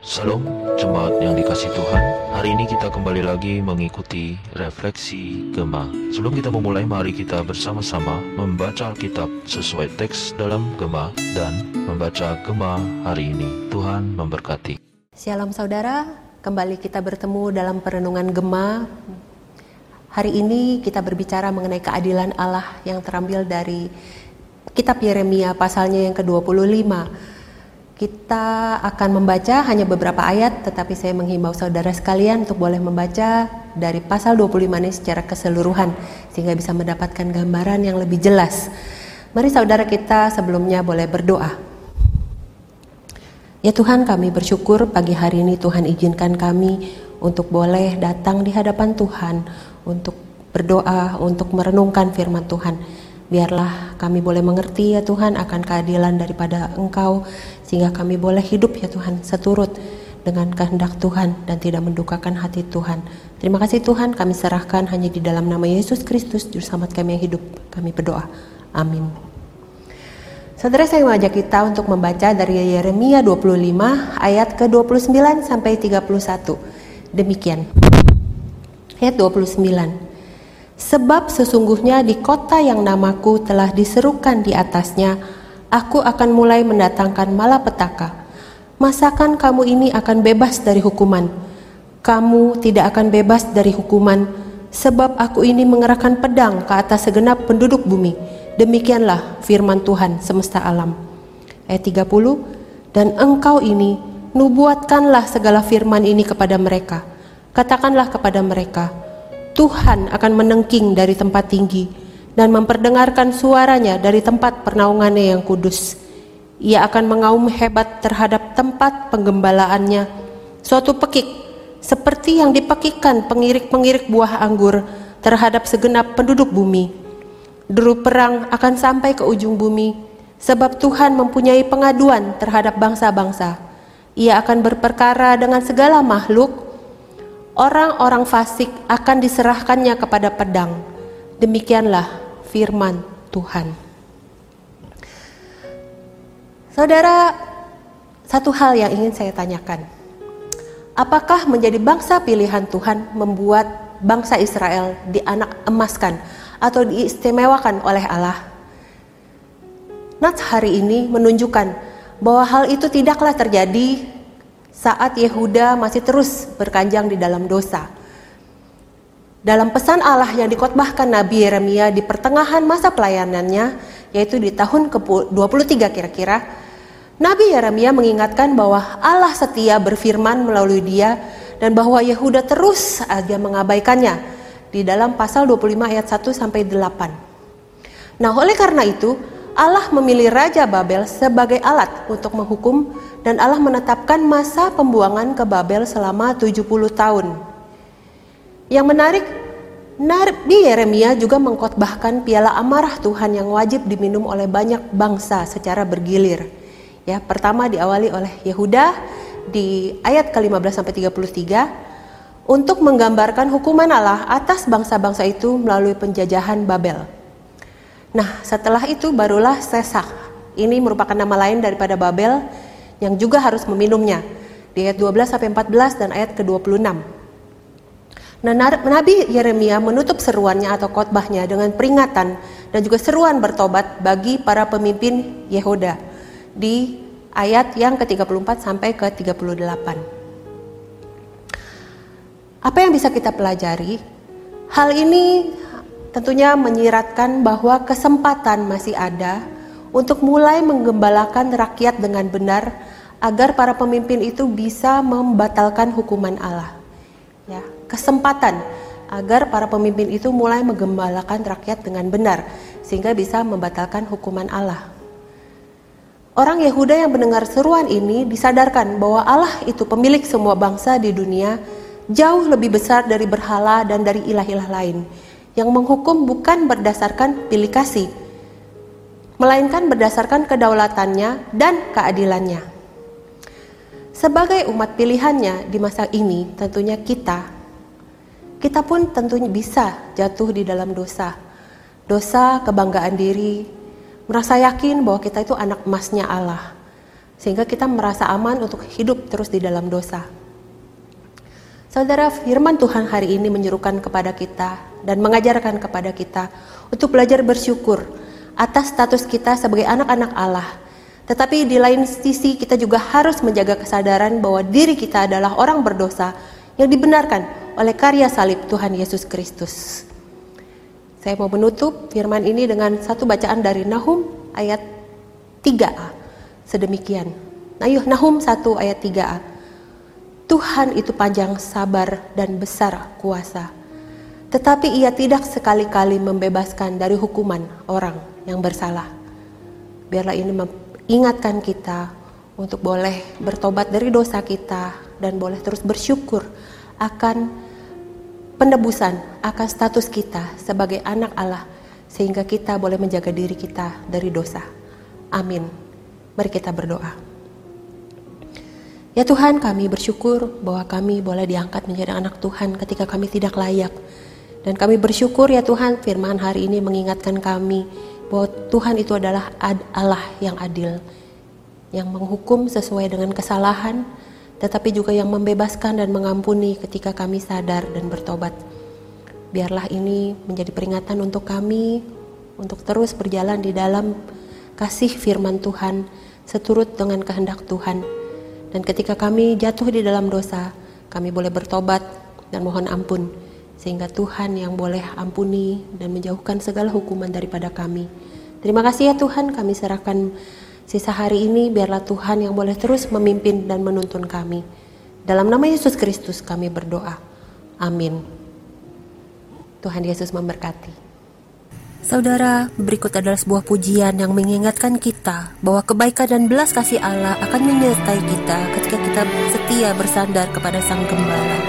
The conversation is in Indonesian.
Salam jemaat yang dikasih Tuhan. Hari ini kita kembali lagi mengikuti refleksi Gema Sebelum kita memulai mari kita bersama-sama membaca Alkitab sesuai teks dalam Gema Dan membaca Gema hari ini. Tuhan memberkati. Shalom saudara, kembali kita bertemu dalam perenungan Gema Hari ini kita berbicara mengenai keadilan Allah yang terambil dari kitab Yeremia pasalnya yang ke-25 kita akan membaca hanya beberapa ayat, tetapi saya menghimbau saudara sekalian untuk boleh membaca dari pasal 25 ini secara keseluruhan, sehingga bisa mendapatkan gambaran yang lebih jelas. Mari saudara kita sebelumnya boleh berdoa. Ya Tuhan kami bersyukur pagi hari ini Tuhan izinkan kami untuk boleh datang di hadapan Tuhan, untuk berdoa, untuk merenungkan firman Tuhan. Biarlah kami boleh mengerti ya Tuhan akan keadilan daripada Engkau sehingga kami boleh hidup ya Tuhan seturut dengan kehendak Tuhan dan tidak mendukakan hati Tuhan. Terima kasih Tuhan kami serahkan hanya di dalam nama Yesus Kristus Juru Selamat kami yang hidup. Kami berdoa. Amin. Saudara saya mengajak kita untuk membaca dari Yeremia 25 ayat ke-29 sampai 31. Demikian. Ayat 29. Sebab sesungguhnya di kota yang namaku telah diserukan di atasnya, aku akan mulai mendatangkan malapetaka. Masakan kamu ini akan bebas dari hukuman? Kamu tidak akan bebas dari hukuman, sebab aku ini mengerahkan pedang ke atas segenap penduduk bumi. Demikianlah firman Tuhan semesta alam. Ayat 30, Dan engkau ini, nubuatkanlah segala firman ini kepada mereka. Katakanlah kepada mereka, Tuhan akan menengking dari tempat tinggi dan memperdengarkan suaranya dari tempat pernaungannya yang kudus. Ia akan mengaum hebat terhadap tempat penggembalaannya, suatu pekik seperti yang dipekikkan pengirik-pengirik buah anggur terhadap segenap penduduk bumi. Deru perang akan sampai ke ujung bumi, sebab Tuhan mempunyai pengaduan terhadap bangsa-bangsa. Ia akan berperkara dengan segala makhluk orang-orang fasik akan diserahkannya kepada pedang. Demikianlah firman Tuhan. Saudara, satu hal yang ingin saya tanyakan. Apakah menjadi bangsa pilihan Tuhan membuat bangsa Israel dianak emaskan atau diistimewakan oleh Allah? Nats hari ini menunjukkan bahwa hal itu tidaklah terjadi saat Yehuda masih terus berkanjang di dalam dosa. Dalam pesan Allah yang dikotbahkan Nabi Yeremia di pertengahan masa pelayanannya, yaitu di tahun ke-23 kira-kira, Nabi Yeremia mengingatkan bahwa Allah setia berfirman melalui dia dan bahwa Yehuda terus saja mengabaikannya di dalam pasal 25 ayat 1 sampai 8. Nah, oleh karena itu, Allah memilih Raja Babel sebagai alat untuk menghukum dan Allah menetapkan masa pembuangan ke Babel selama 70 tahun. Yang menarik, Nabi Yeremia juga mengkhotbahkan piala amarah Tuhan yang wajib diminum oleh banyak bangsa secara bergilir. Ya, pertama diawali oleh Yehuda di ayat ke-15 sampai 33 untuk menggambarkan hukuman Allah atas bangsa-bangsa itu melalui penjajahan Babel. Nah, setelah itu barulah Sesak. Ini merupakan nama lain daripada Babel yang juga harus meminumnya. Di ayat 12 sampai 14 dan ayat ke-26. Nah, Nabi Yeremia menutup seruannya atau khotbahnya dengan peringatan dan juga seruan bertobat bagi para pemimpin Yehuda di ayat yang ke-34 sampai ke-38. Apa yang bisa kita pelajari? Hal ini tentunya menyiratkan bahwa kesempatan masih ada untuk mulai menggembalakan rakyat dengan benar agar para pemimpin itu bisa membatalkan hukuman Allah. Ya, kesempatan agar para pemimpin itu mulai menggembalakan rakyat dengan benar sehingga bisa membatalkan hukuman Allah. Orang Yehuda yang mendengar seruan ini disadarkan bahwa Allah itu pemilik semua bangsa di dunia, jauh lebih besar dari berhala dan dari ilah-ilah lain yang menghukum bukan berdasarkan pilih kasih, melainkan berdasarkan kedaulatannya dan keadilannya. Sebagai umat pilihannya di masa ini, tentunya kita, kita pun tentunya bisa jatuh di dalam dosa. Dosa kebanggaan diri, merasa yakin bahwa kita itu anak emasnya Allah. sehingga kita merasa aman untuk hidup terus di dalam dosa. Saudara, firman Tuhan hari ini menyerukan kepada kita dan mengajarkan kepada kita untuk belajar bersyukur atas status kita sebagai anak-anak Allah. Tetapi di lain sisi kita juga harus menjaga kesadaran bahwa diri kita adalah orang berdosa yang dibenarkan oleh karya salib Tuhan Yesus Kristus. Saya mau menutup firman ini dengan satu bacaan dari Nahum ayat 3a. Sedemikian. Nah, yuk Nahum 1 ayat 3a. Tuhan itu panjang sabar dan besar kuasa. Tetapi ia tidak sekali-kali membebaskan dari hukuman orang yang bersalah. Biarlah ini mengingatkan kita untuk boleh bertobat dari dosa kita dan boleh terus bersyukur akan penebusan akan status kita sebagai anak Allah sehingga kita boleh menjaga diri kita dari dosa. Amin. Mari kita berdoa. Ya Tuhan, kami bersyukur bahwa kami boleh diangkat menjadi anak Tuhan ketika kami tidak layak. Dan kami bersyukur ya Tuhan, firman hari ini mengingatkan kami bahwa Tuhan itu adalah Allah yang adil, yang menghukum sesuai dengan kesalahan, tetapi juga yang membebaskan dan mengampuni ketika kami sadar dan bertobat. Biarlah ini menjadi peringatan untuk kami untuk terus berjalan di dalam kasih firman Tuhan seturut dengan kehendak Tuhan. Dan ketika kami jatuh di dalam dosa, kami boleh bertobat dan mohon ampun sehingga Tuhan yang boleh ampuni dan menjauhkan segala hukuman daripada kami. Terima kasih ya Tuhan, kami serahkan Sisa hari ini biarlah Tuhan yang boleh terus memimpin dan menuntun kami. Dalam nama Yesus Kristus kami berdoa. Amin. Tuhan Yesus memberkati. Saudara, berikut adalah sebuah pujian yang mengingatkan kita bahwa kebaikan dan belas kasih Allah akan menyertai kita ketika kita setia bersandar kepada Sang Gembala.